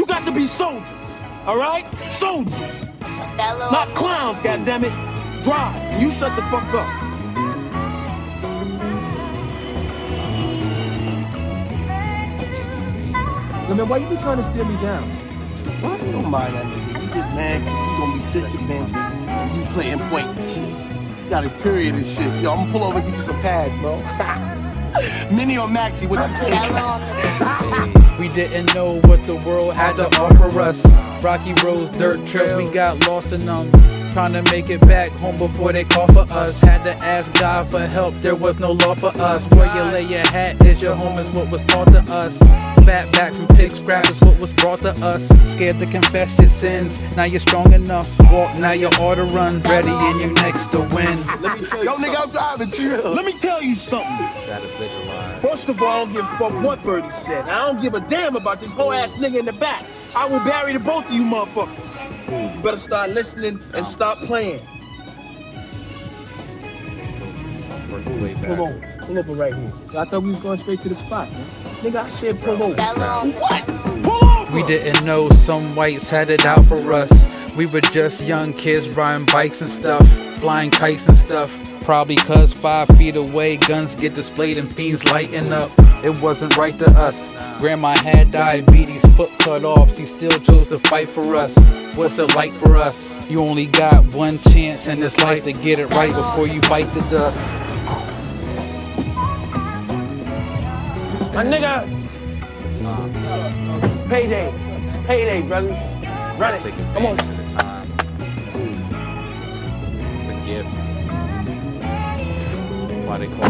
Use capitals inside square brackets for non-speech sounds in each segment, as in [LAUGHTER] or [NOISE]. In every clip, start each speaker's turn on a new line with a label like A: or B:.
A: You got to be soldiers, all right? Soldiers, not clowns, goddammit. Drive, and you shut the fuck up.
B: Yo, man, why you be trying to steer me down?
C: What? Don't mind that nigga. He just mad cause you gonna be sitting the bench and you playing point and shit. You got his period and shit. Yo, I'm gonna pull over and get you some pads, bro. [LAUGHS] Mini or Maxi, what you think? [LAUGHS]
D: We didn't know what the world had to offer us. Rocky roads, dirt trails, we got lost in them. Trying to make it back home before they call for us. Had to ask God for help, there was no law for us. Where you lay your hat is your home, is what was taught to us. Back back from pig scrap is what was brought to us. Scared to confess your sins, now you're strong enough. Walk, now you ought to run. Ready and you next to win.
C: Yo, nigga, I'm driving, chill.
A: Let me tell you something.
D: Gotta visualize.
A: First of all, I don't give a fuck what Birdie said. I don't give a damn about this whole ass nigga in the back. I will bury the both of you motherfuckers. You better start listening and stop playing. Pull over. Pull over right here.
B: I thought we was going straight to the spot, man.
A: Nigga, I said pull over.
C: What?
A: Pull over!
D: We didn't know some whites had it out for us. We were just young kids riding bikes and stuff, flying kites and stuff. Probably cause five feet away, guns get displayed and fiends lighten up. It wasn't right to us. Grandma had diabetes, foot cut off. She still chose to fight for us. What's it like for us? You only got one chance in this life to get it right before you bite the dust.
A: My nigga. Payday. Payday, brothers. Run it. Come on.
C: Feel?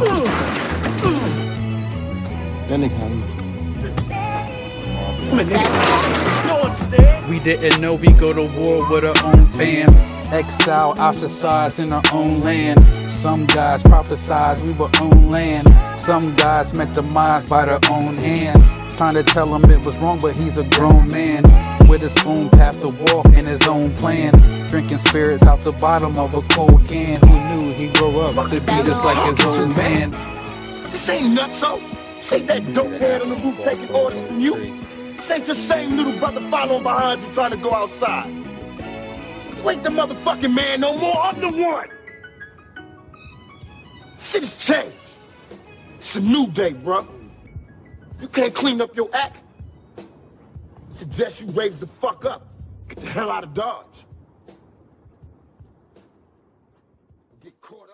A: You don't?
D: We didn't know we go to war with our own fam. Exile, ostracized in our own land. Some guys prophesized we were own land. Some guys met demise by their own hands. Trying to tell him it was wrong, but he's a grown man. With his own path to walk and his own plan. Drinking spirits out the bottom of a cold can. Who knew he'd grow up to be just like his old man?
C: This ain't nutso. This ain't that dope head on the roof taking orders from you. This ain't the same little brother following behind you trying to go outside. You ain't the motherfucking man no more. I'm the one. Shit has changed. It's a new day, bro. You can't clean up your act suggest you raise the fuck up. Get the hell out of Dodge. Get caught